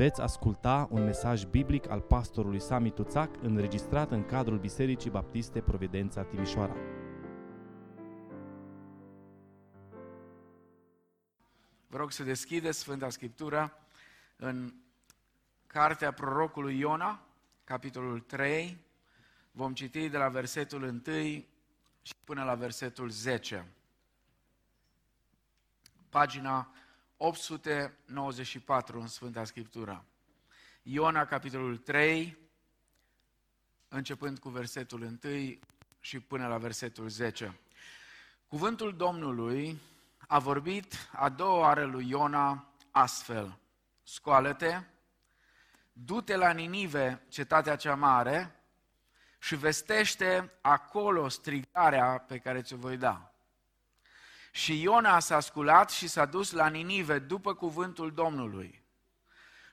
Veți asculta un mesaj biblic al pastorului Sami Tuțac înregistrat în cadrul Bisericii Baptiste Providența Timișoara. Vă rog să deschideți Sfânta Scriptură în cartea prorocului Iona, capitolul 3. Vom citi de la versetul 1 și până la versetul 10. Pagina 894 în Sfânta Scriptură. Iona, capitolul 3, începând cu versetul 1 și până la versetul 10. Cuvântul Domnului a vorbit a doua oară lui Iona astfel. Scoală-te, du-te la Ninive, cetatea cea mare, și vestește acolo strigarea pe care ți-o voi da. Și Iona s-a sculat și s-a dus la Ninive după cuvântul Domnului.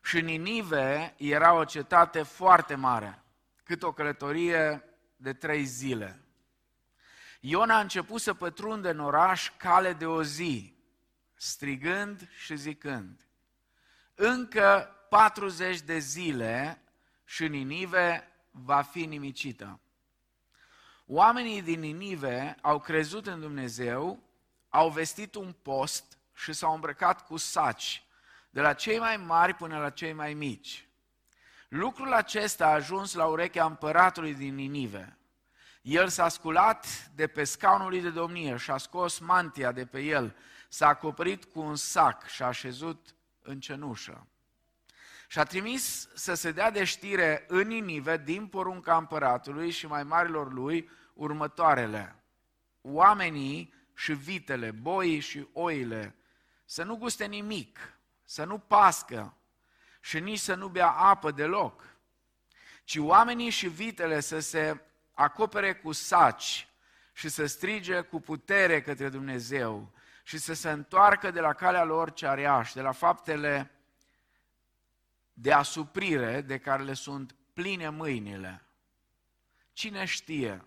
Și Ninive era o cetate foarte mare, cât o călătorie de trei zile. Iona a început să pătrundă în oraș cale de o zi, strigând și zicând, încă 40 de zile și Ninive va fi nimicită. Oamenii din Ninive au crezut în Dumnezeu au vestit un post și s-au îmbrăcat cu saci, de la cei mai mari până la cei mai mici. Lucrul acesta a ajuns la urechea împăratului din Ninive. El s-a sculat de pe scaunul lui de domnie și a scos mantia de pe el, s-a acoperit cu un sac și a așezut în cenușă. Și a trimis să se dea de știre în Ninive, din porunca împăratului și mai marilor lui, următoarele. Oamenii și vitele, boii și oile, să nu guste nimic, să nu pască și nici să nu bea apă deloc, ci oamenii și vitele să se acopere cu saci și să strige cu putere către Dumnezeu și să se întoarcă de la calea lor ceareaș, de la faptele de asuprire de care le sunt pline mâinile. Cine știe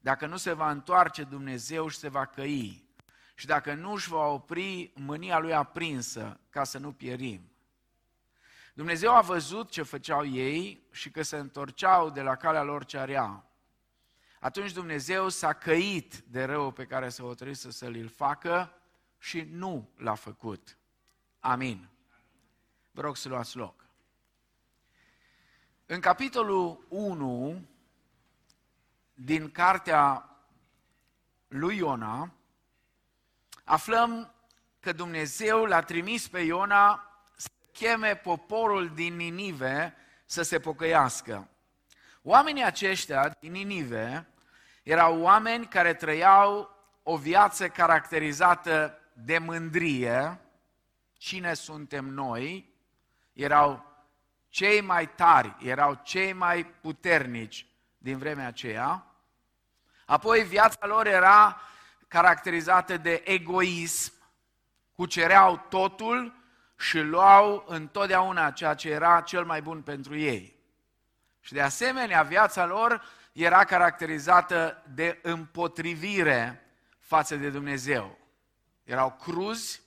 dacă nu se va întoarce Dumnezeu și se va căi și dacă nu își va opri mânia lui aprinsă ca să nu pierim. Dumnezeu a văzut ce făceau ei și că se întorceau de la calea lor ce area. Atunci Dumnezeu s-a căit de rău pe care se hotărâse să l facă și nu l-a făcut. Amin. Vă rog să luați loc. În capitolul 1 din cartea lui Iona, aflăm că Dumnezeu l-a trimis pe Iona să cheme poporul din Ninive să se pocăiască. Oamenii aceștia din Ninive erau oameni care trăiau o viață caracterizată de mândrie. Cine suntem noi? Erau cei mai tari, erau cei mai puternici din vremea aceea. Apoi viața lor era caracterizată de egoism, cucereau totul și luau întotdeauna ceea ce era cel mai bun pentru ei. Și de asemenea, viața lor era caracterizată de împotrivire față de Dumnezeu. Erau cruzi,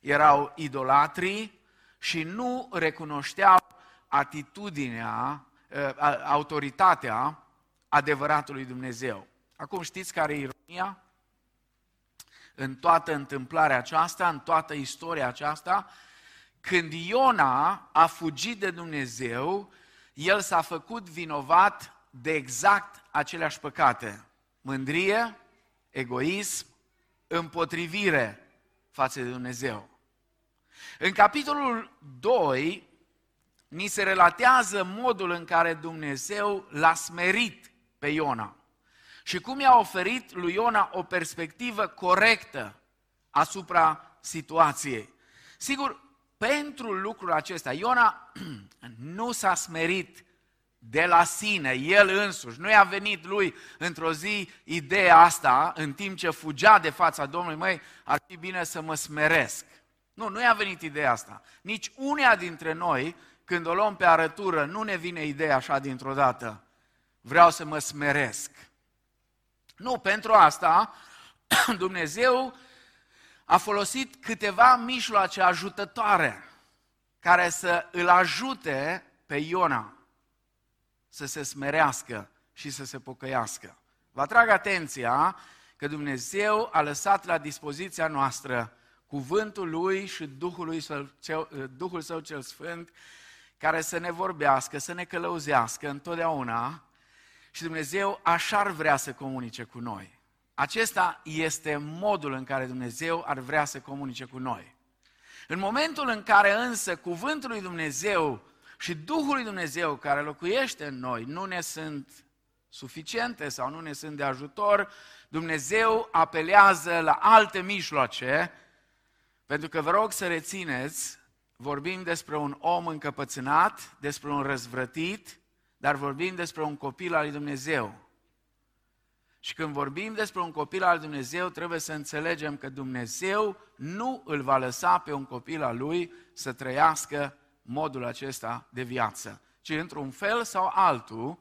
erau idolatrii și nu recunoșteau atitudinea, ă, autoritatea adevăratului Dumnezeu. Acum știți care e ironia? În toată întâmplarea aceasta, în toată istoria aceasta, când Iona a fugit de Dumnezeu, el s-a făcut vinovat de exact aceleași păcate. Mândrie, egoism, împotrivire față de Dumnezeu. În capitolul 2, ni se relatează modul în care Dumnezeu l-a smerit pe Iona și cum i-a oferit lui Iona o perspectivă corectă asupra situației. Sigur, pentru lucrul acesta, Iona nu s-a smerit de la sine, el însuși. Nu i-a venit lui într-o zi ideea asta, în timp ce fugea de fața Domnului, măi, ar fi bine să mă smeresc. Nu, nu i-a venit ideea asta. Nici unea dintre noi, când o luăm pe arătură, nu ne vine ideea așa dintr-o dată. Vreau să mă smeresc. Nu, pentru asta Dumnezeu a folosit câteva mijloace ajutătoare care să îl ajute pe Iona să se smerească și să se pocăiască. Vă atrag atenția că Dumnezeu a lăsat la dispoziția noastră cuvântul Lui și Duhul, lui Său, Duhul Său cel Sfânt, care să ne vorbească, să ne călăuzească întotdeauna și Dumnezeu așa ar vrea să comunice cu noi. Acesta este modul în care Dumnezeu ar vrea să comunice cu noi. În momentul în care însă cuvântul lui Dumnezeu și Duhul lui Dumnezeu care locuiește în noi nu ne sunt suficiente sau nu ne sunt de ajutor, Dumnezeu apelează la alte mijloace, pentru că vă rog să rețineți, vorbim despre un om încăpățânat, despre un răzvrătit, dar vorbim despre un copil al lui Dumnezeu. Și când vorbim despre un copil al Dumnezeu, trebuie să înțelegem că Dumnezeu nu îl va lăsa pe un copil al lui să trăiască modul acesta de viață, ci într-un fel sau altul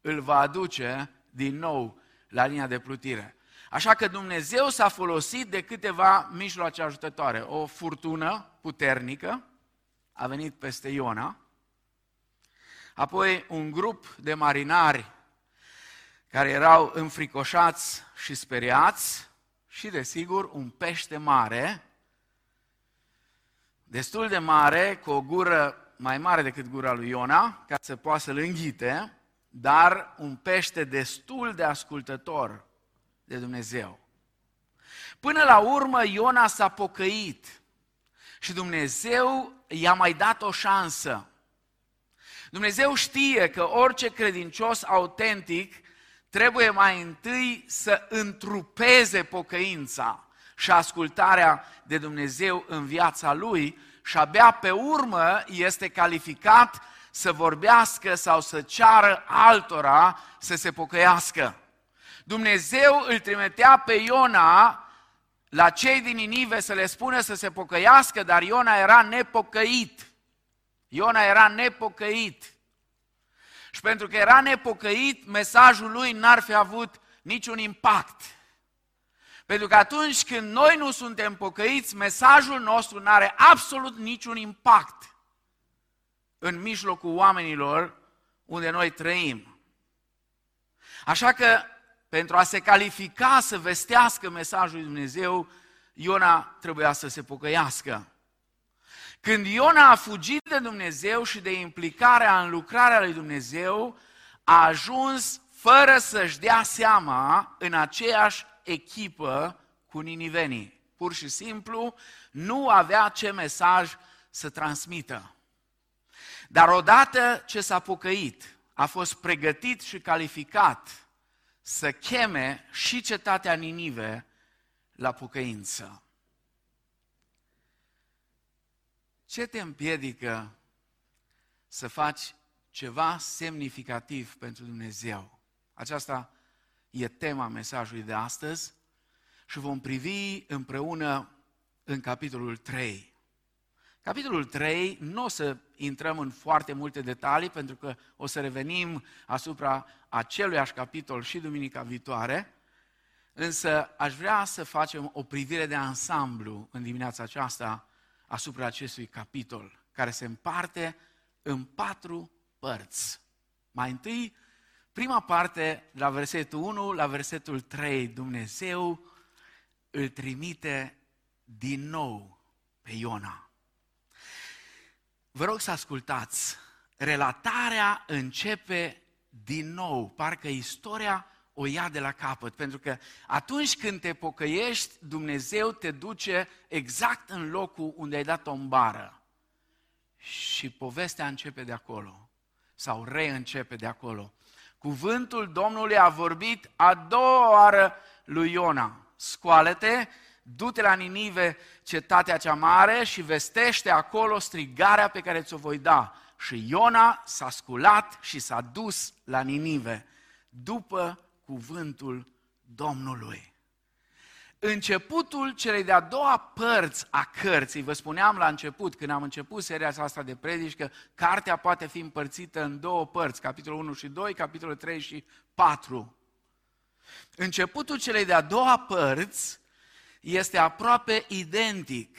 îl va aduce din nou la linia de plutire. Așa că Dumnezeu s-a folosit de câteva mijloace ajutătoare. O furtună puternică a venit peste Iona, apoi un grup de marinari care erau înfricoșați și speriați și, desigur, un pește mare, destul de mare, cu o gură mai mare decât gura lui Iona, ca să poată să-l înghite, dar un pește destul de ascultător de Dumnezeu. Până la urmă, Iona s-a pocăit și Dumnezeu i-a mai dat o șansă. Dumnezeu știe că orice credincios autentic trebuie mai întâi să întrupeze pocăința și ascultarea de Dumnezeu în viața lui și abia pe urmă este calificat să vorbească sau să ceară altora să se pocăiască. Dumnezeu îl trimitea pe Iona la cei din Inive să le spună să se pocăiască, dar Iona era nepocăit. Iona era nepocăit. Și pentru că era nepocăit, mesajul lui n-ar fi avut niciun impact. Pentru că atunci când noi nu suntem pocăiți, mesajul nostru nu are absolut niciun impact în mijlocul oamenilor unde noi trăim. Așa că, pentru a se califica să vestească mesajul lui Dumnezeu, Iona trebuia să se pocăiască. Când Iona a fugit de Dumnezeu și de implicarea în lucrarea lui Dumnezeu, a ajuns fără să-și dea seama în aceeași echipă cu ninivenii. Pur și simplu nu avea ce mesaj să transmită. Dar odată ce s-a pocăit, a fost pregătit și calificat să cheme și cetatea Ninive la pocăință. Ce te împiedică să faci ceva semnificativ pentru Dumnezeu? Aceasta e tema mesajului de astăzi și vom privi împreună în capitolul 3. Capitolul 3, nu o să intrăm în foarte multe detalii, pentru că o să revenim asupra aceluiași capitol și duminica viitoare, însă aș vrea să facem o privire de ansamblu în dimineața aceasta asupra acestui capitol, care se împarte în patru părți. Mai întâi, prima parte, la versetul 1 la versetul 3, Dumnezeu îl trimite din nou pe Iona. Vă rog să ascultați, relatarea începe din nou, parcă istoria o ia de la capăt, pentru că atunci când te pocăiești, Dumnezeu te duce exact în locul unde ai dat o bară. Și povestea începe de acolo, sau reîncepe de acolo. Cuvântul Domnului a vorbit a doua oară lui Iona. Scoală-te, du-te la Ninive, cetatea cea mare, și vestește acolo strigarea pe care ți-o voi da. Și Iona s-a sculat și s-a dus la Ninive, după cuvântul Domnului. Începutul celei de-a doua părți a cărții, vă spuneam la început, când am început seria asta de predici, că cartea poate fi împărțită în două părți, capitolul 1 și 2, capitolul 3 și 4. Începutul celei de-a doua părți este aproape identic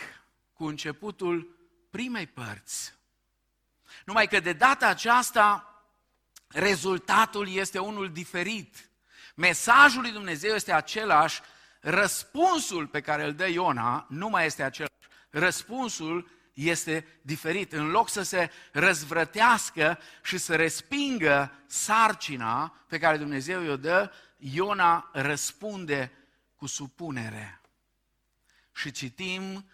cu începutul primei părți. Numai că de data aceasta rezultatul este unul diferit. Mesajul lui Dumnezeu este același, răspunsul pe care îl dă Iona nu mai este același. Răspunsul este diferit. În loc să se răzvrătească și să respingă sarcina pe care Dumnezeu i-o dă, Iona răspunde cu supunere. Și citim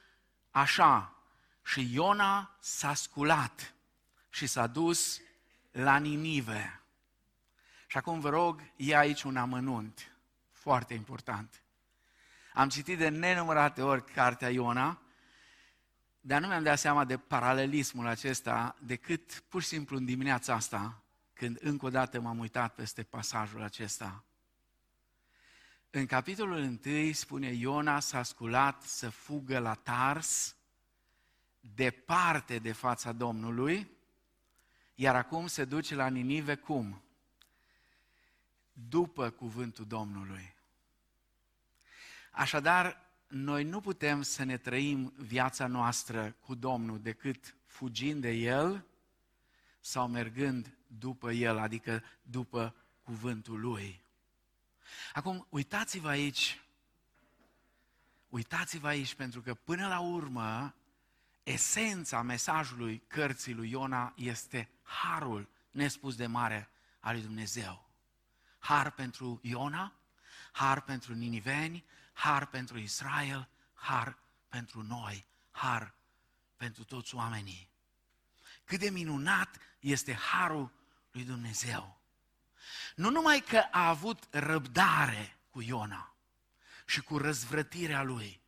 așa, și Iona s-a sculat și s-a dus la Ninive. Și acum vă rog, e aici un amănunt foarte important. Am citit de nenumărate ori cartea Iona, dar nu mi-am dat seama de paralelismul acesta decât pur și simplu în dimineața asta, când încă o dată m-am uitat peste pasajul acesta. În capitolul 1 spune Iona s-a sculat să fugă la Tars, departe de fața Domnului, iar acum se duce la Ninive cum? După cuvântul Domnului. Așadar, noi nu putem să ne trăim viața noastră cu Domnul decât fugind de El sau mergând după El, adică după cuvântul Lui. Acum, uitați-vă aici, uitați-vă aici, pentru că până la urmă, esența mesajului cărții lui Iona este harul nespus de mare al lui Dumnezeu. Har pentru Iona, har pentru niniveni, har pentru Israel, har pentru noi, har pentru toți oamenii. Cât de minunat este harul lui Dumnezeu. Nu numai că a avut răbdare cu Iona și cu răzvrătirea lui,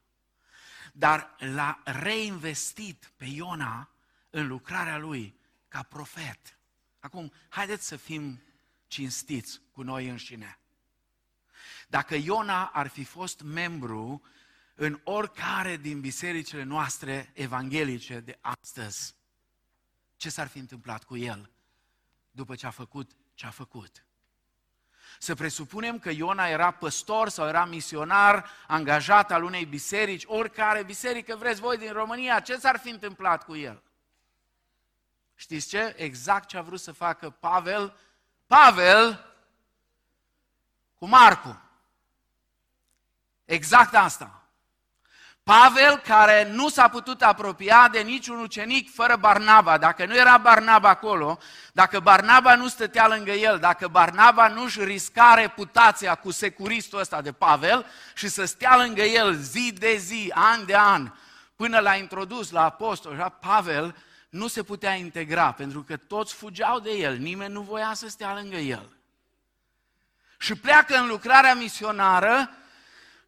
dar l-a reinvestit pe Iona în lucrarea lui ca profet. Acum, haideți să fim cinstiți cu noi înșine. Dacă Iona ar fi fost membru în oricare din bisericile noastre evanghelice de astăzi, ce s-ar fi întâmplat cu el după ce a făcut ce a făcut? Să presupunem că Iona era păstor sau era misionar angajat al unei biserici, oricare biserică vreți voi din România, ce s-ar fi întâmplat cu el? Știți ce? Exact ce a vrut să facă Pavel, Pavel cu Marcu. Exact asta. Pavel, care nu s-a putut apropia de niciun ucenic fără Barnaba, dacă nu era Barnaba acolo, dacă Barnaba nu stătea lângă el, dacă Barnaba nu-și risca reputația cu securistul ăsta de Pavel și să stea lângă el zi de zi, an de an, până l-a introdus la apostol, Pavel nu se putea integra, pentru că toți fugeau de el, nimeni nu voia să stea lângă el. Și pleacă în lucrarea misionară,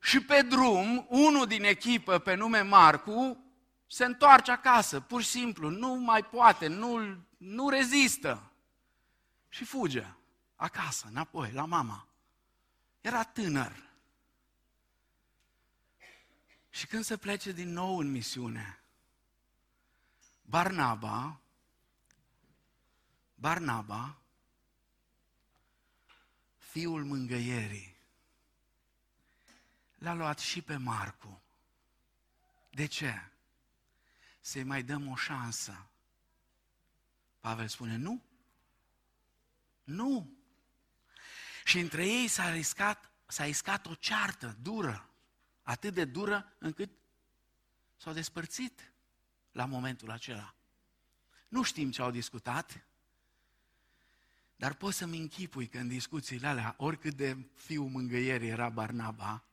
și pe drum, unul din echipă, pe nume Marcu, se întoarce acasă, pur și simplu, nu mai poate, nu, nu rezistă. Și fuge acasă, înapoi, la mama. Era tânăr. Și când se plece din nou în misiune, Barnaba, Barnaba, fiul mângăierii, l-a luat și pe Marcu. De ce? Să-i mai dăm o șansă. Pavel spune, nu. Nu. Și între ei s-a riscat, s-a iscat o ceartă dură, atât de dură încât s-au despărțit la momentul acela. Nu știm ce au discutat, dar pot să-mi închipui că în discuțiile alea, oricât de fiu mângâierii era Barnaba,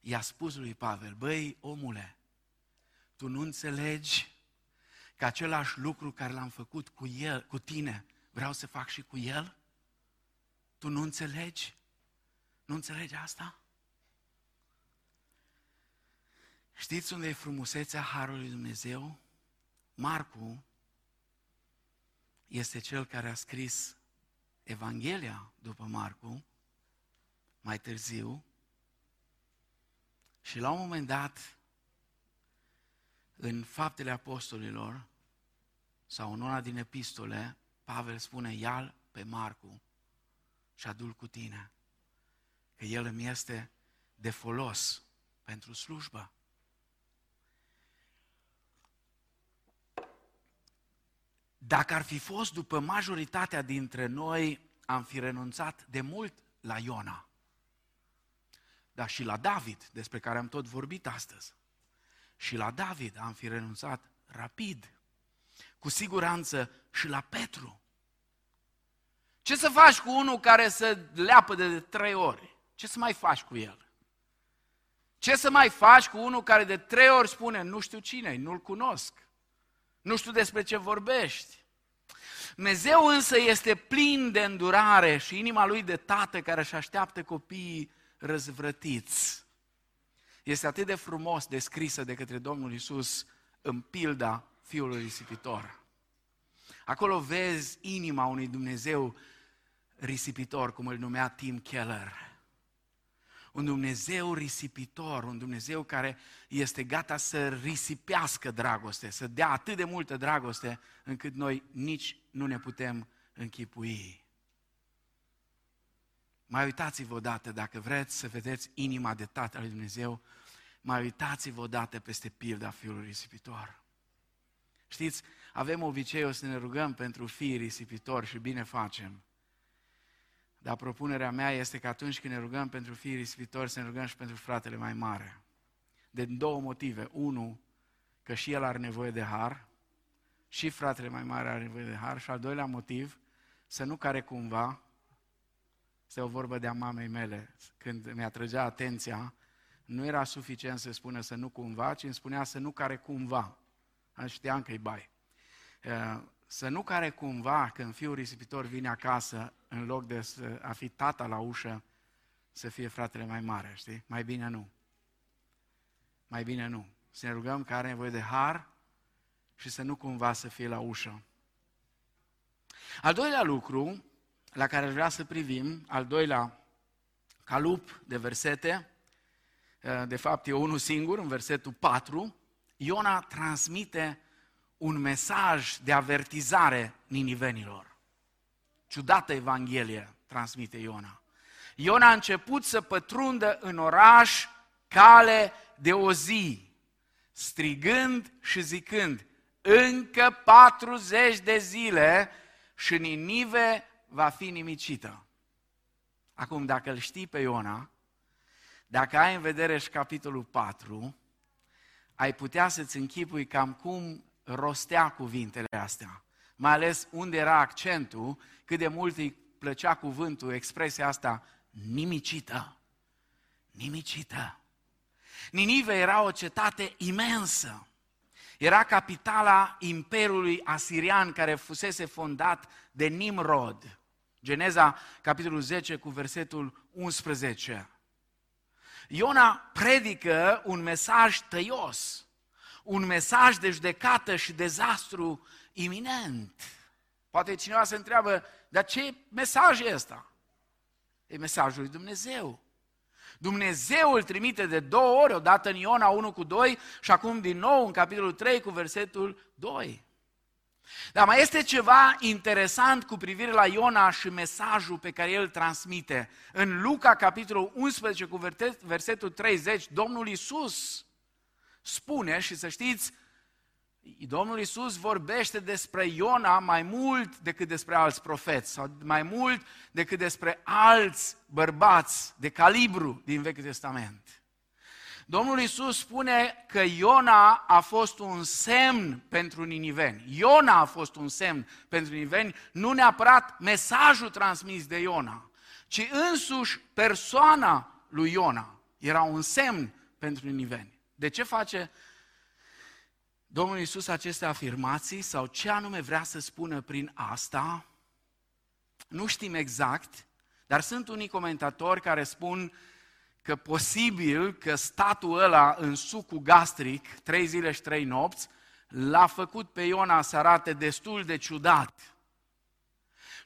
i-a spus lui Pavel, băi, omule, tu nu înțelegi că același lucru care l-am făcut cu el, cu tine, vreau să fac și cu el? Tu nu înțelegi? Nu înțelegi asta? Știți unde e frumusețea Harului Dumnezeu? Marcu este cel care a scris Evanghelia după Marcu, mai târziu, și la un moment dat, în Faptele Apostolilor, sau în una din epistole, Pavel spune, ia pe Marcu și adu cu tine, că el îmi este de folos pentru slujbă. Dacă ar fi fost după majoritatea dintre noi, am fi renunțat de mult la Iona. Dar și la David, despre care am tot vorbit astăzi. Și la David am fi renunțat rapid. Cu siguranță și la Petru. Ce să faci cu unul care se leapă de trei ori? Ce să mai faci cu el? Ce să mai faci cu unul care de trei ori spune, nu știu cine nu-l cunosc, nu știu despre ce vorbești? Dumnezeu însă este plin de îndurare și inima lui de tată care își așteaptă copiii răzvrătiți. Este atât de frumos descrisă de către Domnul Isus în pilda Fiului Risipitor. Acolo vezi inima unui Dumnezeu risipitor, cum îl numea Tim Keller un Dumnezeu risipitor, un Dumnezeu care este gata să risipească dragoste, să dea atât de multă dragoste încât noi nici nu ne putem închipui. Mai uitați-vă odată, dacă vreți să vedeți inima de Tatăl lui Dumnezeu, mai uitați-vă odată peste pilda Fiului Risipitor. Știți, avem obiceiul să ne rugăm pentru fiii risipitori și bine facem. Dar propunerea mea este că atunci când ne rugăm pentru fiii risipitori, să ne rugăm și pentru fratele mai mare. De două motive. Unu, că și el are nevoie de har, și fratele mai mare are nevoie de har. Și al doilea motiv, să nu care cumva, este o vorbă de-a mamei mele, când mi trăgea atenția, nu era suficient să spună să nu cumva, ci îmi spunea să nu care cumva. Am știam că-i bai să nu care cumva când fiul risipitor vine acasă, în loc de să, a fi tata la ușă, să fie fratele mai mare, știi? Mai bine nu. Mai bine nu. Să ne rugăm că are nevoie de har și să nu cumva să fie la ușă. Al doilea lucru la care vrea să privim, al doilea calup de versete, de fapt e unul singur, în versetul 4, Iona transmite un mesaj de avertizare ninivenilor. Ciudată Evanghelie transmite Iona. Iona a început să pătrundă în oraș cale de o zi, strigând și zicând, încă 40 de zile și Ninive va fi nimicită. Acum, dacă îl știi pe Iona, dacă ai în vedere și capitolul 4, ai putea să-ți închipui cam cum rostea cuvintele astea, mai ales unde era accentul, cât de mult îi plăcea cuvântul, expresia asta, nimicită. Nimicită. Ninive era o cetate imensă. Era capitala Imperiului Asirian care fusese fondat de Nimrod. Geneza, capitolul 10, cu versetul 11. Iona predică un mesaj tăios un mesaj de judecată și dezastru iminent. Poate cineva se întreabă, dar ce mesaj e ăsta? E mesajul lui Dumnezeu. Dumnezeu îl trimite de două ori, odată în Iona 1 cu 2 și acum din nou în capitolul 3 cu versetul 2. Dar mai este ceva interesant cu privire la Iona și mesajul pe care el îl transmite. În Luca, capitolul 11, cu versetul 30, Domnul Isus spune și să știți, Domnul Isus vorbește despre Iona mai mult decât despre alți profeți sau mai mult decât despre alți bărbați de calibru din Vechiul Testament. Domnul Isus spune că Iona a fost un semn pentru niniveni. Iona a fost un semn pentru niniveni, nu neapărat mesajul transmis de Iona, ci însuși persoana lui Iona era un semn pentru niniveni. De ce face Domnul Iisus aceste afirmații sau ce anume vrea să spună prin asta? Nu știm exact, dar sunt unii comentatori care spun că posibil că statul ăla în sucul gastric, trei zile și trei nopți, l-a făcut pe Iona să arate destul de ciudat.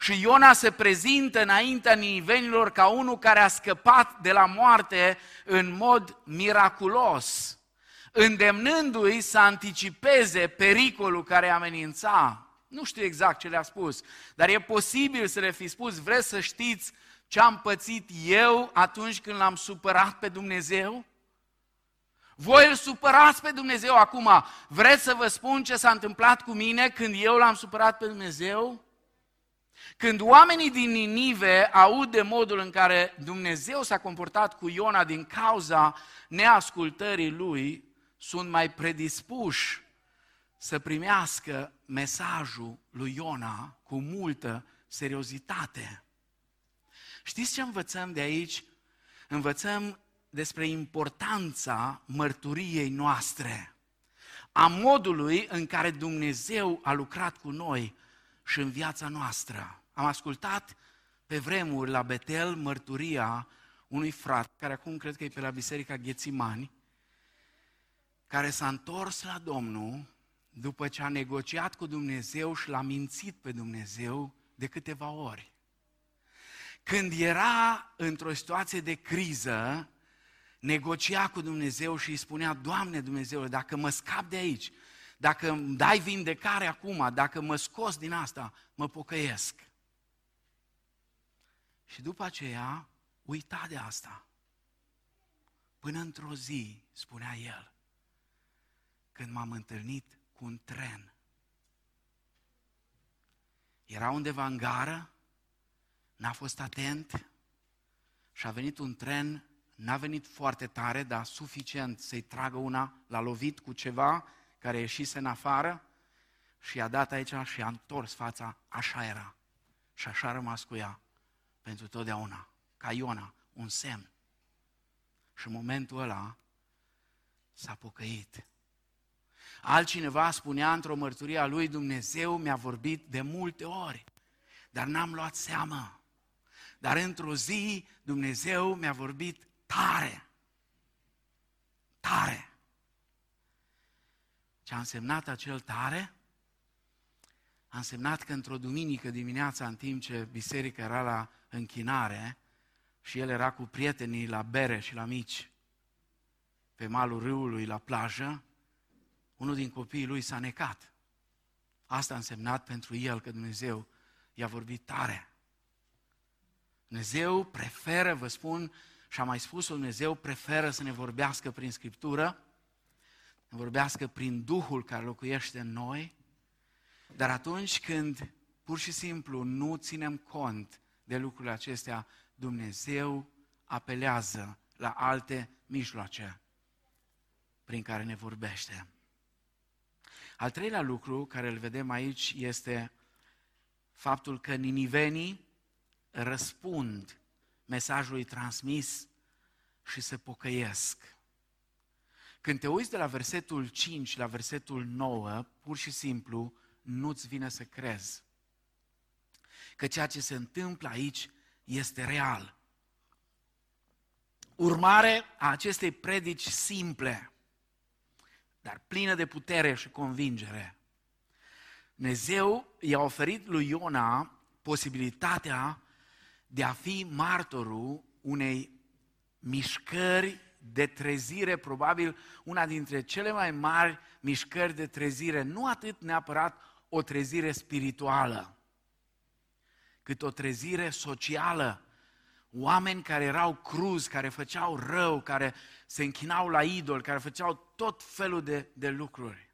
Și Iona se prezintă înaintea nivenilor ca unul care a scăpat de la moarte în mod miraculos îndemnându-i să anticipeze pericolul care amenința. Nu știu exact ce le-a spus, dar e posibil să le fi spus, vreți să știți ce am pățit eu atunci când l-am supărat pe Dumnezeu? Voi îl supărați pe Dumnezeu acum. Vreți să vă spun ce s-a întâmplat cu mine când eu l-am supărat pe Dumnezeu? Când oamenii din Ninive aud de modul în care Dumnezeu s-a comportat cu Iona din cauza neascultării lui, sunt mai predispuși să primească mesajul lui Iona cu multă seriozitate. Știți ce învățăm de aici? Învățăm despre importanța mărturiei noastre, a modului în care Dumnezeu a lucrat cu noi și în viața noastră. Am ascultat pe vremuri la Betel mărturia unui frate, care acum cred că e pe la Biserica Ghețimani, care s-a întors la Domnul după ce a negociat cu Dumnezeu și l-a mințit pe Dumnezeu de câteva ori. Când era într-o situație de criză, negocia cu Dumnezeu și îi spunea, Doamne Dumnezeu, dacă mă scap de aici, dacă îmi dai vindecare acum, dacă mă scos din asta, mă pocăiesc. Și după aceea, uita de asta. Până într-o zi, spunea el, când m-am întâlnit cu un tren. Era undeva în gară, n-a fost atent și a venit un tren, n-a venit foarte tare, dar suficient să-i tragă una, l-a lovit cu ceva care ieșise în afară și i-a dat aici și a întors fața, așa era. Și așa a rămas cu ea pentru totdeauna, ca Iona, un semn. Și în momentul ăla s-a pocăit. Altcineva spunea într-o mărturie a lui, Dumnezeu mi-a vorbit de multe ori, dar n-am luat seama. Dar într-o zi Dumnezeu mi-a vorbit tare. Tare. Ce a însemnat acel tare? A însemnat că într-o duminică dimineața, în timp ce biserica era la închinare și el era cu prietenii la bere și la mici, pe malul râului, la plajă, unul din copiii lui s-a necat. Asta a însemnat pentru el că Dumnezeu i-a vorbit tare. Dumnezeu preferă, vă spun, și am mai spus Dumnezeu preferă să ne vorbească prin Scriptură, ne vorbească prin Duhul care locuiește în noi, dar atunci când pur și simplu nu ținem cont de lucrurile acestea, Dumnezeu apelează la alte mijloace prin care ne vorbește. Al treilea lucru care îl vedem aici este faptul că ninivenii răspund mesajului transmis și se pocăiesc. Când te uiți de la versetul 5 la versetul 9, pur și simplu nu-ți vine să crezi că ceea ce se întâmplă aici este real. Urmare a acestei predici simple, dar plină de putere și convingere, Dumnezeu i-a oferit lui Iona posibilitatea de a fi martorul unei mișcări de trezire, probabil una dintre cele mai mari mișcări de trezire, nu atât neapărat o trezire spirituală, cât o trezire socială. Oameni care erau cruzi, care făceau rău, care se închinau la idol, care făceau tot felul de, de lucruri,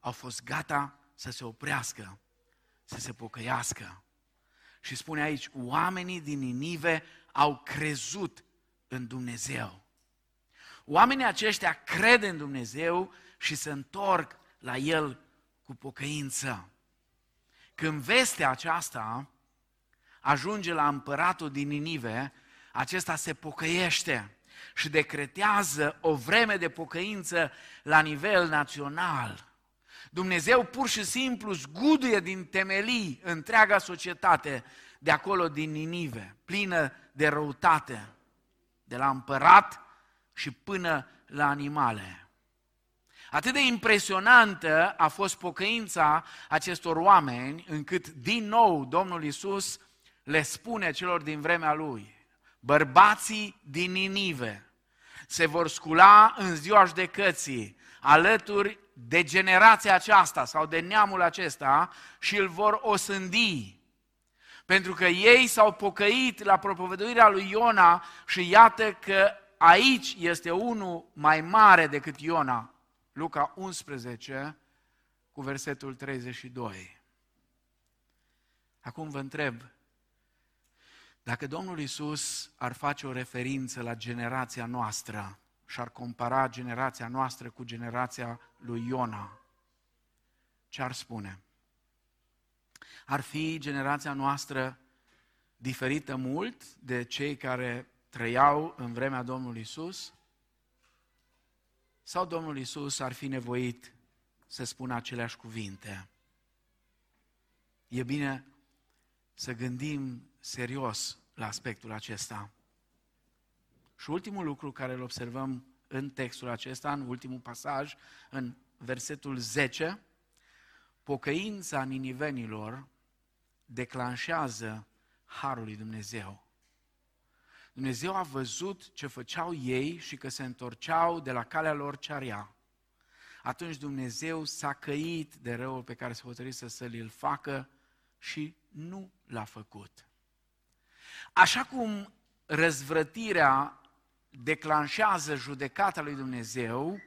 au fost gata să se oprească, să se pocăiască. Și spune aici, oamenii din Ninive au crezut în Dumnezeu. Oamenii aceștia cred în Dumnezeu și se întorc la El cu pocăință. Când vestea aceasta ajunge la împăratul din Ninive, acesta se pocăiește și decretează o vreme de pocăință la nivel național. Dumnezeu pur și simplu zguduie din temelii întreaga societate de acolo din Ninive, plină de răutate, de la împărat și până la animale. Atât de impresionantă a fost pocăința acestor oameni, încât din nou Domnul Isus le spune celor din vremea lui, bărbații din Ninive se vor scula în ziua judecății alături de generația aceasta sau de neamul acesta și îl vor osândi. Pentru că ei s-au pocăit la propovăduirea lui Iona și iată că aici este unul mai mare decât Iona. Luca 11 cu versetul 32. Acum vă întreb, dacă Domnul Isus ar face o referință la generația noastră și ar compara generația noastră cu generația lui Iona, ce ar spune? Ar fi generația noastră diferită mult de cei care trăiau în vremea Domnului Isus? Sau Domnul Isus ar fi nevoit să spună aceleași cuvinte? E bine să gândim serios la aspectul acesta. Și ultimul lucru care îl observăm în textul acesta, în ultimul pasaj, în versetul 10, pocăința ninivenilor declanșează harul lui Dumnezeu. Dumnezeu a văzut ce făceau ei și că se întorceau de la calea lor ce rea. Atunci Dumnezeu s-a căit de răul pe care se hotărâse să l facă și nu l-a făcut. Așa cum răzvrătirea declanșează judecata lui Dumnezeu,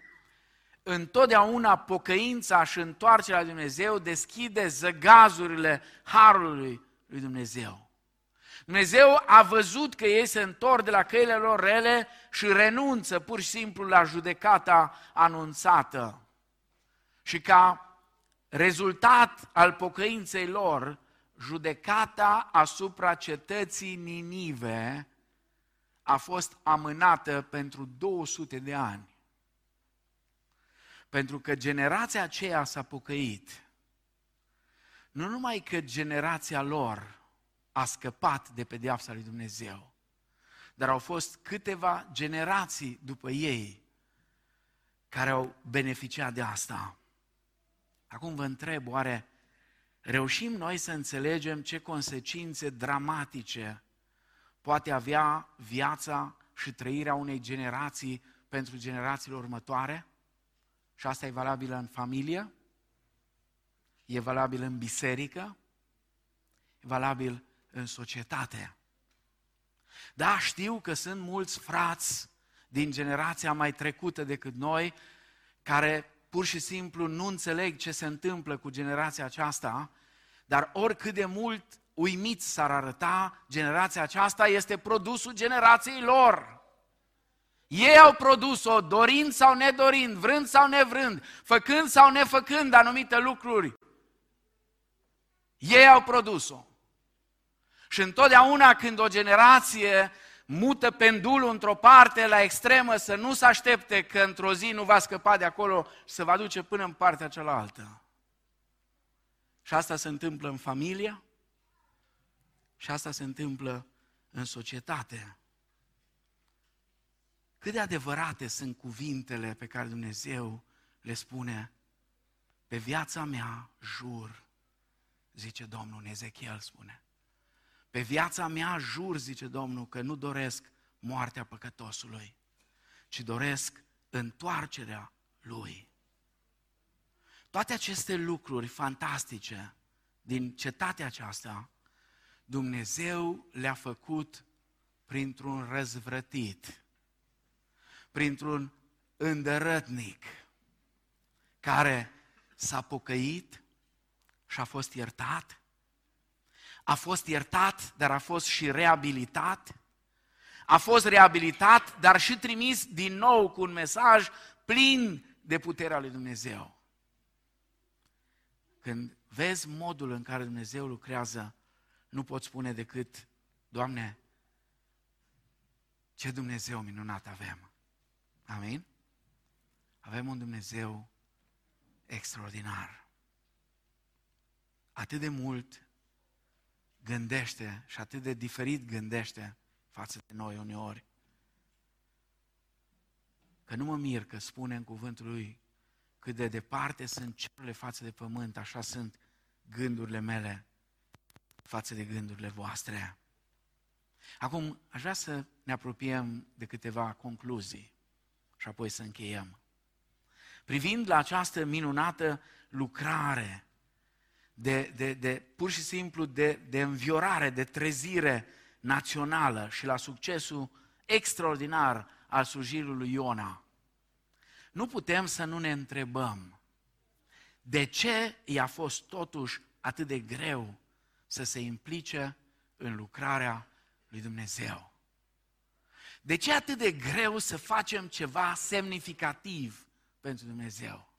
întotdeauna pocăința și întoarcerea lui Dumnezeu deschide zăgazurile harului lui Dumnezeu. Dumnezeu a văzut că ei se întorc de la căile lor rele și renunță pur și simplu la judecata anunțată. Și ca rezultat al pocăinței lor, judecata asupra cetății Ninive a fost amânată pentru 200 de ani. Pentru că generația aceea s-a pocăit. Nu numai că generația lor a scăpat de pedeapsa lui Dumnezeu, dar au fost câteva generații după ei care au beneficiat de asta. Acum vă întreb, oare reușim noi să înțelegem ce consecințe dramatice poate avea viața și trăirea unei generații pentru generațiile următoare? Și asta e valabilă în familie? E valabil în biserică? E valabil în societate? Da, știu că sunt mulți frați din generația mai trecută decât noi care pur și simplu nu înțeleg ce se întâmplă cu generația aceasta, dar oricât de mult uimiți s-ar arăta, generația aceasta este produsul generației lor. Ei au produs-o, dorind sau nedorind, vrând sau nevrând, făcând sau nefăcând anumite lucruri. Ei au produs-o. Și întotdeauna când o generație mută pendulul într-o parte la extremă, să nu se aștepte că într-o zi nu va scăpa de acolo și se va duce până în partea cealaltă. Și asta se întâmplă în familie și asta se întâmplă în societate. Cât de adevărate sunt cuvintele pe care Dumnezeu le spune, pe viața mea jur, zice Domnul, Ezechiel spune, pe viața mea jur, zice Domnul, că nu doresc moartea păcătosului, ci doresc întoarcerea lui. Toate aceste lucruri fantastice din cetatea aceasta, Dumnezeu le-a făcut printr-un răzvrătit, printr-un îndărătnic care s-a pocăit și a fost iertat a fost iertat, dar a fost și reabilitat. A fost reabilitat, dar și trimis din nou cu un mesaj plin de puterea lui Dumnezeu. Când vezi modul în care Dumnezeu lucrează, nu poți spune decât, Doamne, ce Dumnezeu minunat avem. Amin? Avem un Dumnezeu extraordinar. Atât de mult gândește și atât de diferit gândește față de noi uneori. Că nu mă mir că spune în cuvântul lui cât de departe sunt cerurile față de pământ, așa sunt gândurile mele față de gândurile voastre. Acum, aș vrea să ne apropiem de câteva concluzii și apoi să încheiem. Privind la această minunată lucrare de, de, de pur și simplu de, de înviorare, de trezire națională și la succesul extraordinar al slujirii lui Iona, nu putem să nu ne întrebăm de ce i-a fost totuși atât de greu să se implice în lucrarea lui Dumnezeu. De ce atât de greu să facem ceva semnificativ pentru Dumnezeu?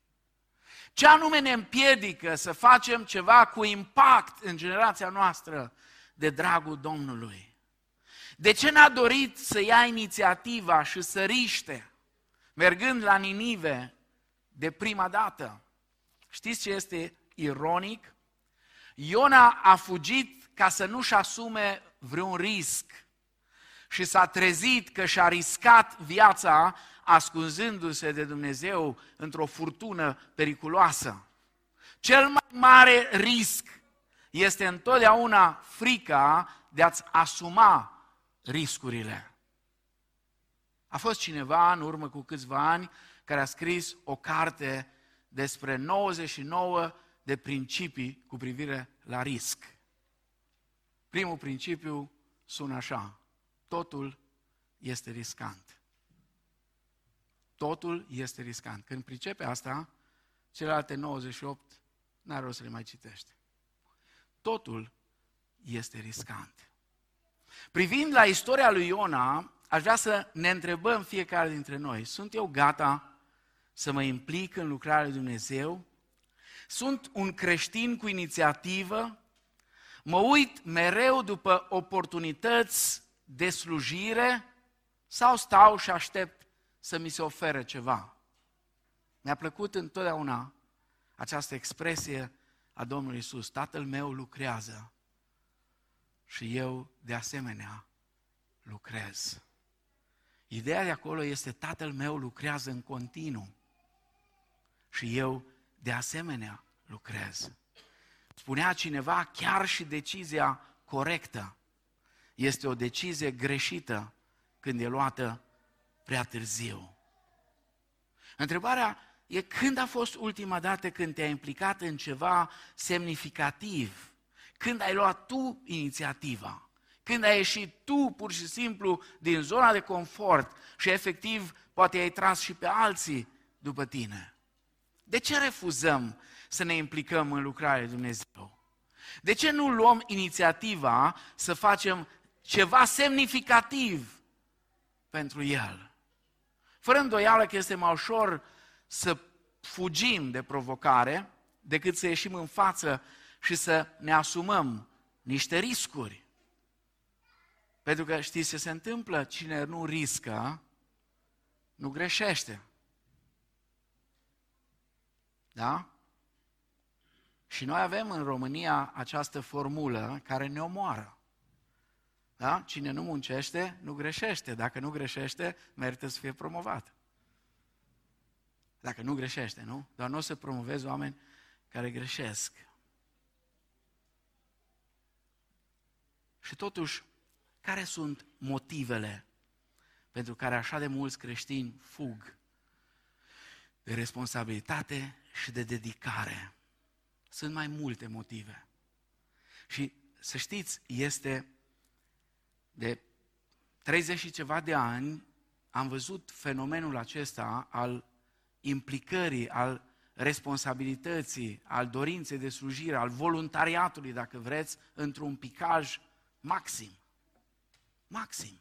Ce anume ne împiedică să facem ceva cu impact în generația noastră de dragul Domnului? De ce n-a dorit să ia inițiativa și să riște, mergând la Ninive de prima dată? Știți ce este ironic? Iona a fugit ca să nu-și asume vreun risc și s-a trezit că și-a riscat viața ascunzându-se de Dumnezeu într-o furtună periculoasă. Cel mai mare risc este întotdeauna frica de a-ți asuma riscurile. A fost cineva în urmă cu câțiva ani care a scris o carte despre 99 de principii cu privire la risc. Primul principiu sună așa. Totul este riscant. Totul este riscant. Când pricepe asta, celelalte 98 n-are rost să le mai citește. Totul este riscant. Privind la istoria lui Iona, aș vrea să ne întrebăm fiecare dintre noi, sunt eu gata să mă implic în lucrarea lui Dumnezeu? Sunt un creștin cu inițiativă? Mă uit mereu după oportunități de slujire sau stau și aștept să mi se ofere ceva? Mi-a plăcut întotdeauna această expresie a Domnului Isus. Tatăl meu lucrează și eu de asemenea lucrez. Ideea de acolo este Tatăl meu lucrează în continuu și eu de asemenea lucrez. Spunea cineva, chiar și decizia corectă este o decizie greșită când e luată prea târziu. Întrebarea e când a fost ultima dată când te-ai implicat în ceva semnificativ? Când ai luat tu inițiativa? Când ai ieșit tu pur și simplu din zona de confort și efectiv poate ai tras și pe alții după tine? De ce refuzăm să ne implicăm în lucrarea Dumnezeu? De ce nu luăm inițiativa să facem ceva semnificativ pentru El? Fără îndoială că este mai ușor să fugim de provocare decât să ieșim în față și să ne asumăm niște riscuri. Pentru că știți ce se întâmplă? Cine nu riscă, nu greșește. Da? Și noi avem în România această formulă care ne omoară. Da? Cine nu muncește, nu greșește. Dacă nu greșește, merită să fie promovat. Dacă nu greșește, nu? Dar nu o să promovezi oameni care greșesc. Și totuși, care sunt motivele pentru care așa de mulți creștini fug de responsabilitate și de dedicare? Sunt mai multe motive. Și să știți, este de 30 și ceva de ani am văzut fenomenul acesta al implicării, al responsabilității, al dorinței de slujire, al voluntariatului, dacă vreți, într-un picaj maxim. Maxim.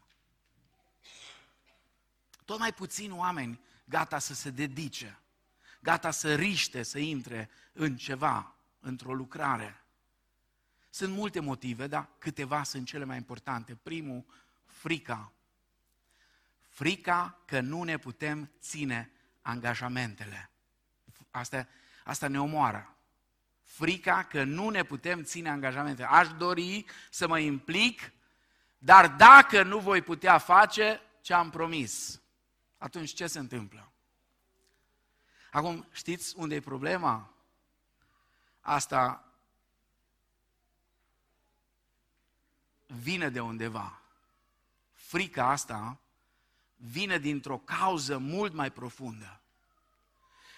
Tot mai puțini oameni gata să se dedice, gata să riște, să intre în ceva, într-o lucrare. Sunt multe motive, dar câteva sunt cele mai importante. Primul, frica. Frica că nu ne putem ține angajamentele. Asta, asta ne omoară. Frica că nu ne putem ține angajamentele. Aș dori să mă implic, dar dacă nu voi putea face ce am promis, atunci ce se întâmplă? Acum, știți unde e problema? Asta vine de undeva. Frica asta vine dintr-o cauză mult mai profundă.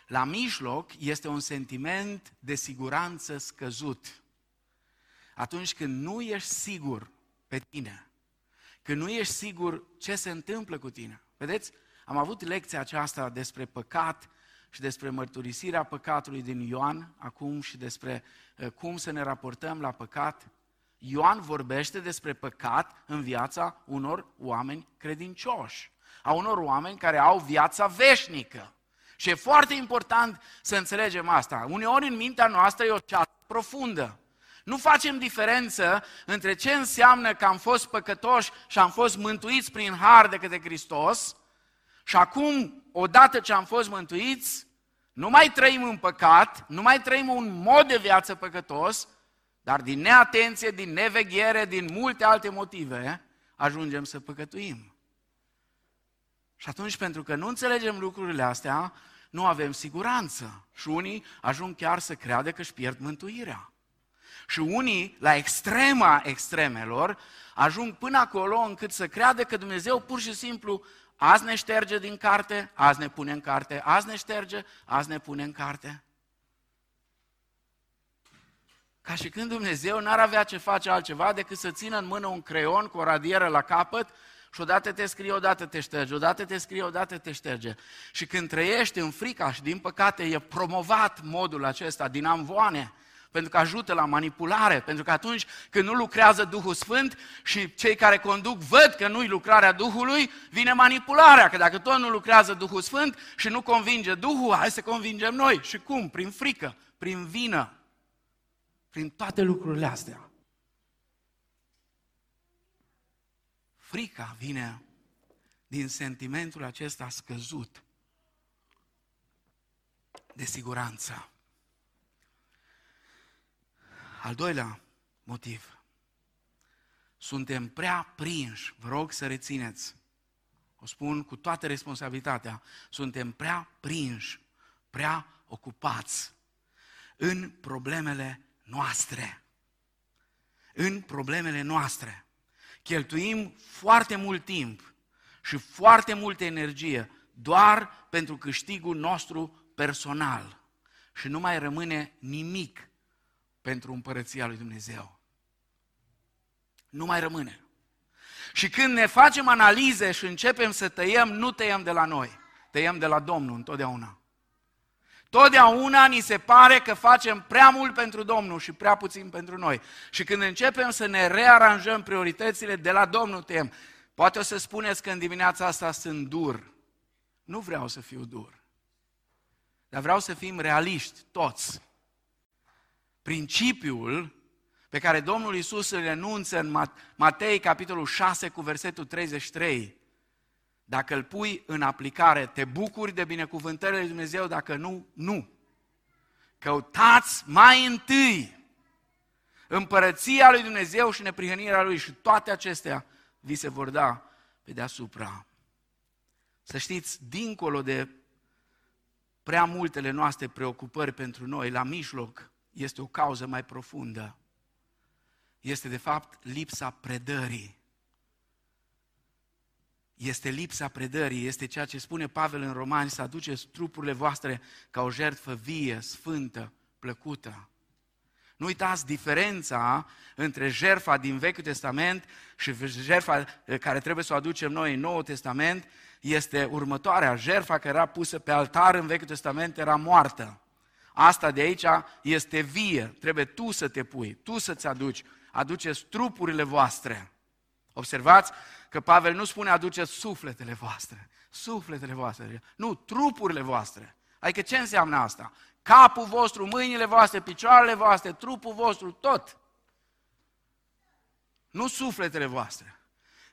La mijloc este un sentiment de siguranță scăzut. Atunci când nu ești sigur pe tine, când nu ești sigur ce se întâmplă cu tine. Vedeți, Am avut lecția aceasta despre păcat și despre mărturisirea păcatului din Ioan acum și despre uh, cum să ne raportăm la păcat. Ioan vorbește despre păcat în viața unor oameni credincioși, a unor oameni care au viața veșnică. Și e foarte important să înțelegem asta. Uneori în mintea noastră e o ceață profundă. Nu facem diferență între ce înseamnă că am fost păcătoși și am fost mântuiți prin har de către Hristos și acum, odată ce am fost mântuiți, nu mai trăim în păcat, nu mai trăim un mod de viață păcătos, dar din neatenție, din neveghere, din multe alte motive, ajungem să păcătuim. Și atunci, pentru că nu înțelegem lucrurile astea, nu avem siguranță. Și unii ajung chiar să creadă că își pierd mântuirea. Și unii, la extrema extremelor, ajung până acolo încât să creadă că Dumnezeu pur și simplu azi ne șterge din carte, azi ne pune în carte, azi ne șterge, azi ne pune în carte. Ca și când Dumnezeu n-ar avea ce face altceva decât să țină în mână un creion cu o radieră la capăt și odată te scrie, odată te șterge, odată te scrie, odată te șterge. Și când trăiești în frica și din păcate e promovat modul acesta din amvoane, pentru că ajută la manipulare, pentru că atunci când nu lucrează Duhul Sfânt și cei care conduc văd că nu-i lucrarea Duhului, vine manipularea, că dacă tot nu lucrează Duhul Sfânt și nu convinge Duhul, hai să convingem noi. Și cum? Prin frică, prin vină, prin toate lucrurile astea. Frica vine din sentimentul acesta scăzut de siguranță. Al doilea motiv. Suntem prea prinși, vă rog să rețineți, o spun cu toată responsabilitatea, suntem prea prinși, prea ocupați în problemele noastre. În problemele noastre. Cheltuim foarte mult timp și foarte multă energie doar pentru câștigul nostru personal. Și nu mai rămâne nimic pentru împărăția lui Dumnezeu. Nu mai rămâne. Și când ne facem analize și începem să tăiem, nu tăiem de la noi, tăiem de la Domnul întotdeauna. Totdeauna ni se pare că facem prea mult pentru Domnul și prea puțin pentru noi. Și când începem să ne rearanjăm prioritățile, de la Domnul tăiem. Poate o să spuneți că în dimineața asta sunt dur. Nu vreau să fiu dur. Dar vreau să fim realiști, toți principiul pe care Domnul Isus îl enunță în Matei, capitolul 6, cu versetul 33. Dacă îl pui în aplicare, te bucuri de binecuvântările lui Dumnezeu, dacă nu, nu. Căutați mai întâi împărăția lui Dumnezeu și neprihănirea lui și toate acestea vi se vor da pe deasupra. Să știți, dincolo de prea multele noastre preocupări pentru noi, la mijloc este o cauză mai profundă. Este de fapt lipsa predării. Este lipsa predării, este ceea ce spune Pavel în Romani, să aduceți trupurile voastre ca o jertfă vie, sfântă, plăcută. Nu uitați diferența între jertfa din Vechiul Testament și jertfa care trebuie să o aducem noi în Noul Testament este următoarea. Jertfa care era pusă pe altar în Vechiul Testament era moartă. Asta de aici este vie. Trebuie tu să te pui, tu să-ți aduci. Aduceți trupurile voastre. Observați că Pavel nu spune aduceți sufletele voastre. Sufletele voastre. Nu, trupurile voastre. Adică ce înseamnă asta? Capul vostru, mâinile voastre, picioarele voastre, trupul vostru, tot. Nu sufletele voastre,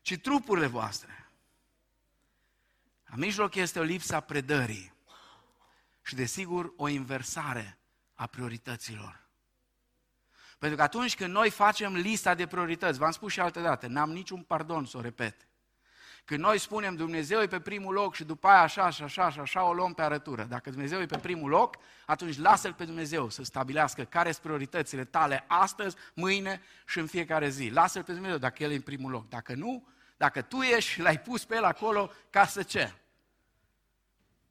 ci trupurile voastre. La mijloc este o lipsă a predării și, desigur, o inversare a priorităților. Pentru că atunci când noi facem lista de priorități, v-am spus și altă dată, n-am niciun pardon să o repet. Când noi spunem Dumnezeu e pe primul loc și după aia așa și așa și așa o luăm pe arătură. Dacă Dumnezeu e pe primul loc, atunci lasă-L pe Dumnezeu să stabilească care sunt prioritățile tale astăzi, mâine și în fiecare zi. Lasă-L pe Dumnezeu dacă El e în primul loc. Dacă nu, dacă tu ești și l-ai pus pe El acolo, ca să ce?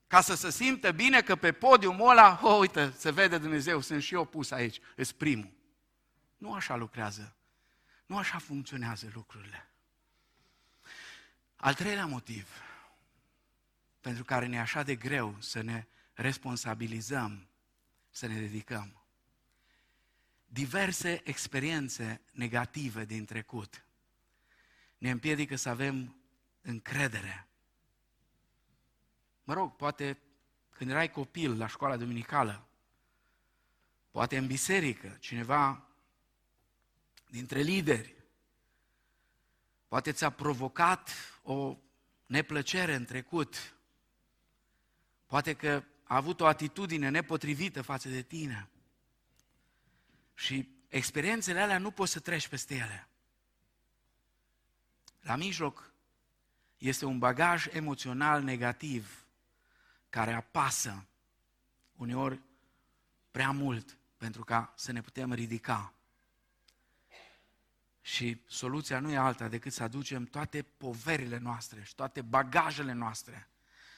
ca să se simtă bine că pe podiumul ăla, oh, uite, se vede Dumnezeu, sunt și eu pus aici, îs primul. Nu așa lucrează. Nu așa funcționează lucrurile. Al treilea motiv. pentru care ne așa de greu să ne responsabilizăm, să ne dedicăm. Diverse experiențe negative din trecut ne împiedică să avem încredere. Mă rog, poate când erai copil la școala duminicală, poate în biserică, cineva dintre lideri, poate ți-a provocat o neplăcere în trecut, poate că a avut o atitudine nepotrivită față de tine și experiențele alea nu poți să treci peste ele. La mijloc este un bagaj emoțional negativ care apasă uneori prea mult pentru ca să ne putem ridica. Și soluția nu e alta decât să aducem toate poverile noastre și toate bagajele noastre,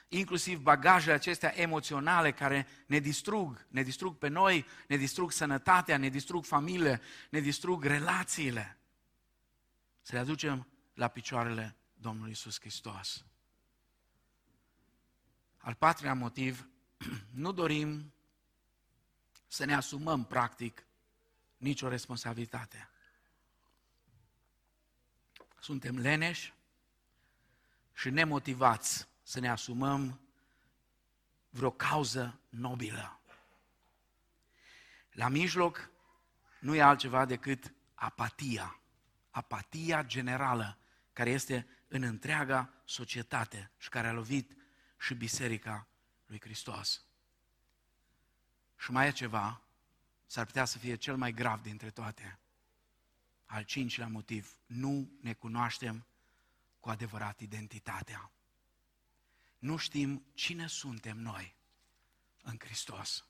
inclusiv bagajele acestea emoționale care ne distrug, ne distrug pe noi, ne distrug sănătatea, ne distrug familiile, ne distrug relațiile. Să le aducem la picioarele Domnului Isus Hristos. Al patrulea motiv, nu dorim să ne asumăm practic nicio responsabilitate. Suntem leneși și nemotivați să ne asumăm vreo cauză nobilă. La mijloc nu e altceva decât apatia, apatia generală care este în întreaga societate și care a lovit și Biserica lui Hristos. Și mai e ceva, s-ar putea să fie cel mai grav dintre toate. Al cincilea motiv, nu ne cunoaștem cu adevărat identitatea. Nu știm cine suntem noi în Hristos.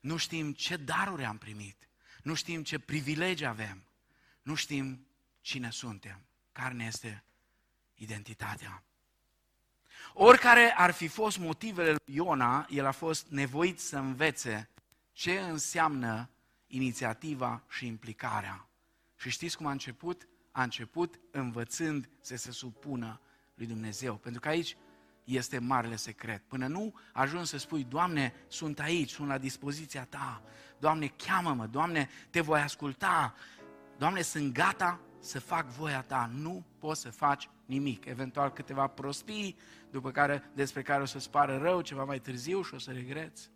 Nu știm ce daruri am primit. Nu știm ce privilegii avem. Nu știm cine suntem, care ne este identitatea. Oricare ar fi fost motivele lui Iona, el a fost nevoit să învețe ce înseamnă inițiativa și implicarea. Și știți cum a început? A început învățând să se supună lui Dumnezeu. Pentru că aici este marele secret. Până nu ajungi să spui, Doamne, sunt aici, sunt la dispoziția Ta. Doamne, cheamă-mă, Doamne, te voi asculta. Doamne, sunt gata să fac voia Ta. Nu poți să faci nimic. Eventual câteva prostii, după care, despre care o să-ți pară rău ceva mai târziu și o să regreți.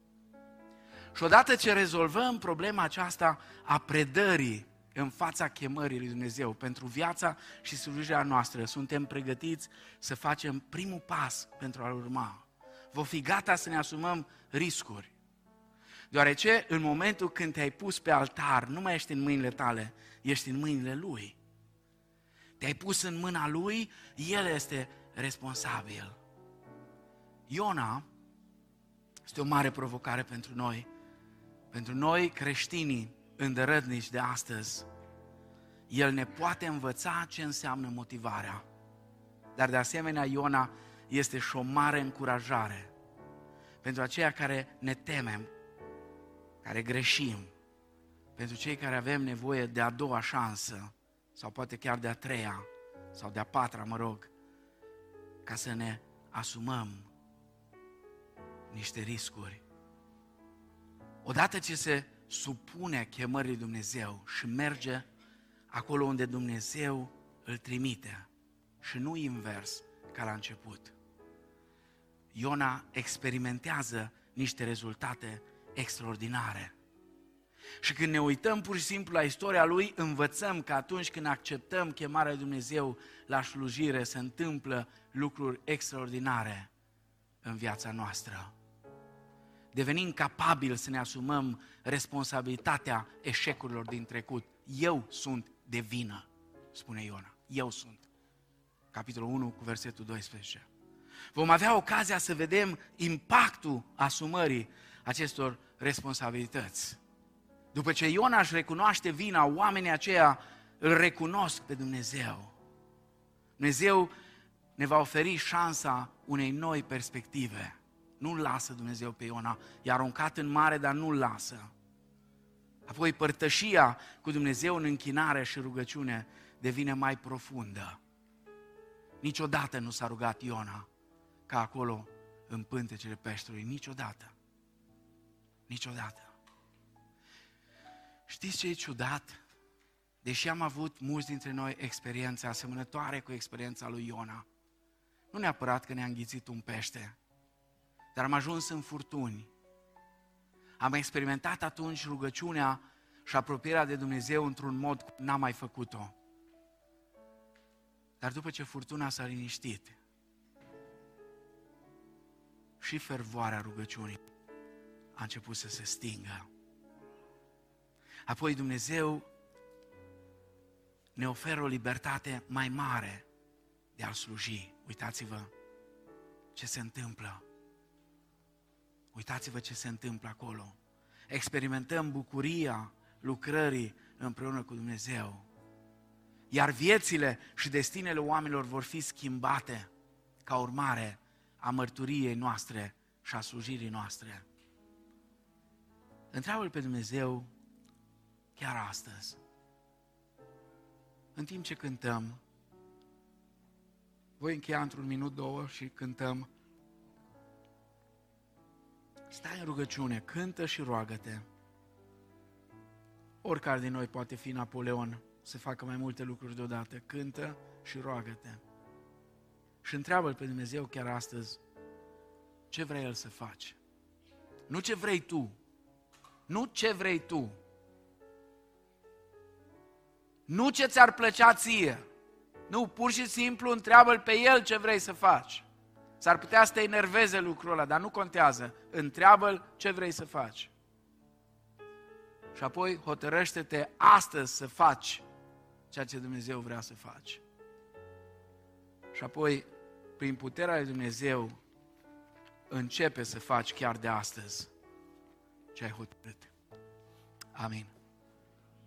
Și odată ce rezolvăm problema aceasta a predării în fața chemării lui Dumnezeu pentru viața și slujirea noastră, suntem pregătiți să facem primul pas pentru a-L urma. Vom fi gata să ne asumăm riscuri. Deoarece în momentul când te-ai pus pe altar, nu mai ești în mâinile tale, ești în mâinile Lui. Te-ai pus în mâna Lui, El este responsabil. Iona este o mare provocare pentru noi, pentru noi creștinii îndărătnici de astăzi. El ne poate învăța ce înseamnă motivarea. Dar de asemenea, Iona este și o mare încurajare pentru aceia care ne temem, care greșim, pentru cei care avem nevoie de a doua șansă, sau poate chiar de a treia, sau de a patra, mă rog, ca să ne asumăm niște riscuri. Odată ce se supune chemării Dumnezeu și merge acolo unde Dumnezeu îl trimite și nu invers ca la început. Iona experimentează niște rezultate extraordinare. Și când ne uităm pur și simplu la istoria lui, învățăm că atunci când acceptăm chemarea lui Dumnezeu la slujire, se întâmplă lucruri extraordinare în viața noastră. Devenim capabili să ne asumăm responsabilitatea eșecurilor din trecut. Eu sunt de vină, spune Iona. Eu sunt. Capitolul 1 cu versetul 12. Vom avea ocazia să vedem impactul asumării acestor responsabilități. După ce Iona își recunoaște vina, oamenii aceia îl recunosc pe Dumnezeu. Dumnezeu ne va oferi șansa unei noi perspective. Nu-l lasă Dumnezeu pe Iona, i-a aruncat în mare, dar nu-l lasă. Apoi părtășia cu Dumnezeu în închinare și rugăciune devine mai profundă. Niciodată nu s-a rugat Iona ca acolo în pântecele peștelui. Niciodată. Niciodată. Știți ce e ciudat? Deși am avut mulți dintre noi experiențe asemănătoare cu experiența lui Iona, nu neapărat că ne-a înghițit un pește, dar am ajuns în furtuni. Am experimentat atunci rugăciunea și apropierea de Dumnezeu într-un mod cum n-am mai făcut-o. Dar după ce furtuna s-a liniștit, și fervoarea rugăciunii a început să se stingă. Apoi Dumnezeu ne oferă o libertate mai mare de a-L sluji. Uitați-vă ce se întâmplă. Uitați-vă ce se întâmplă acolo. Experimentăm bucuria lucrării împreună cu Dumnezeu. Iar viețile și destinele oamenilor vor fi schimbate ca urmare a mărturiei noastre și a slujirii noastre. Întreabă-L pe Dumnezeu chiar astăzi. În timp ce cântăm, voi încheia într-un minut, două și cântăm. Stai în rugăciune, cântă și roagă-te. Oricare din noi poate fi Napoleon să facă mai multe lucruri deodată. Cântă și roagă-te. Și întreabă-L pe Dumnezeu chiar astăzi ce vrei El să faci. Nu ce vrei tu. Nu ce vrei tu. Nu ce ți-ar plăcea ție. Nu, pur și simplu întreabă-L pe El ce vrei să faci. S-ar putea să te enerveze lucrul ăla, dar nu contează. Întreabă-L ce vrei să faci. Și apoi hotărăște-te astăzi să faci ceea ce Dumnezeu vrea să faci. Și apoi, prin puterea lui Dumnezeu, începe să faci chiar de astăzi ce ai hotărât. Amin.